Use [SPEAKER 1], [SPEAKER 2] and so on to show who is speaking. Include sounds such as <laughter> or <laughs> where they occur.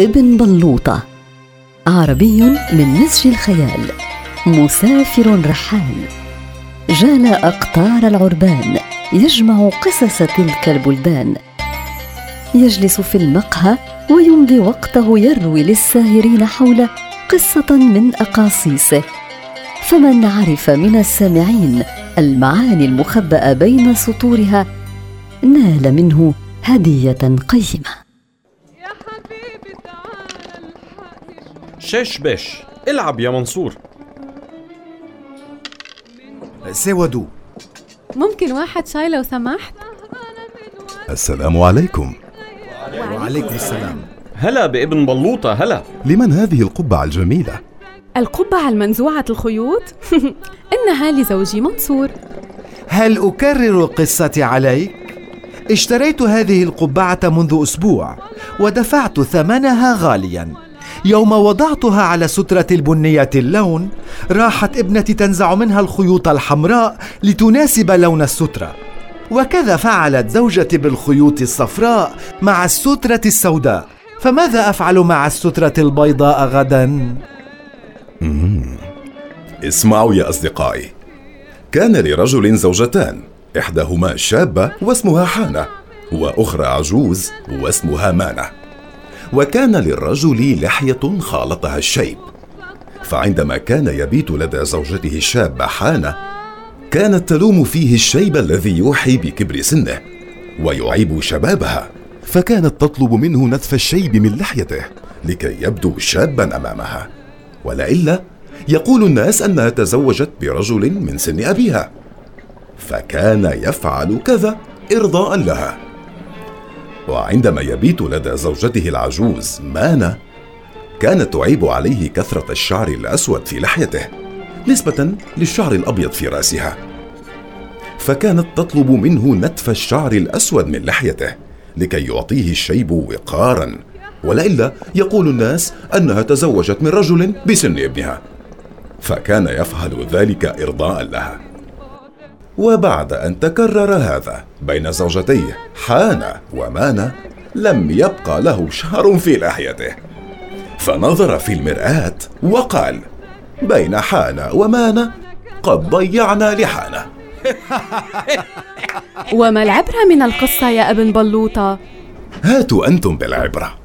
[SPEAKER 1] ابن بلوطة عربي من نسج الخيال مسافر رحال. جال أقطار العربان يجمع قصص تلك البلدان. يجلس في المقهى ويمضي وقته يروي للساهرين حوله قصة من أقاصيصه. فمن عرف من السامعين المعاني المخبأة بين سطورها نال منه هدية قيمة.
[SPEAKER 2] يا حبيبي تعال
[SPEAKER 3] شش بش العب يا منصور.
[SPEAKER 4] سودو
[SPEAKER 2] ممكن واحد شاي لو سمحت؟
[SPEAKER 5] السلام عليكم.
[SPEAKER 4] وعليكم السلام.
[SPEAKER 3] هلا بابن بلوطة هلا.
[SPEAKER 5] لمن هذه القبعة الجميلة؟
[SPEAKER 2] القبعة المنزوعة الخيوط؟ <laughs> إنها لزوجي منصور.
[SPEAKER 4] هل أكرر القصة عليك؟ اشتريت هذه القبعة منذ أسبوع ودفعت ثمنها غاليا. يوم وضعتها على سترة البنية اللون راحت ابنتي تنزع منها الخيوط الحمراء لتناسب لون السترة. وكذا فعلت زوجتي بالخيوط الصفراء مع السترة السوداء. فماذا أفعل مع السترة البيضاء غدا؟
[SPEAKER 5] اسمعوا يا أصدقائي. كان لرجل زوجتان إحداهما شابة واسمها حانة وأخرى عجوز واسمها مانة. وكان للرجل لحية خالطها الشيب. فعندما كان يبيت لدى زوجته الشابة حانة كانت تلوم فيه الشيب الذي يوحي بكبر سنه ويعيب شبابها. فكانت تطلب منه نتف الشيب من لحيته لكي يبدو شابا أمامها. ولئلا يقول الناس أنها تزوجت برجل من سن أبيها فكان يفعل كذا إرضاء لها. وعندما يبيت لدى زوجته العجوز مانا كانت تعيب عليه كثرة الشعر الأسود في لحيته نسبة للشعر الأبيض في رأسها. فكانت تطلب منه نتف الشعر الأسود من لحيته لكي يعطيه الشيب وقارا. ولئلا يقول الناس أنها تزوجت من رجل بسن ابنها فكان يفعل ذلك إرضاء لها. وبعد أن تكرر هذا بين زوجتيه حانة ومانة لم يبقى له شعر في لحيته. فنظر في المرآة وقال بين حانة ومانة قد ضيعنا لحانة. <laughs>
[SPEAKER 2] وما العبرة من القصة يا أبن بلوطة؟
[SPEAKER 5] هاتوا أنتم بالعبرة.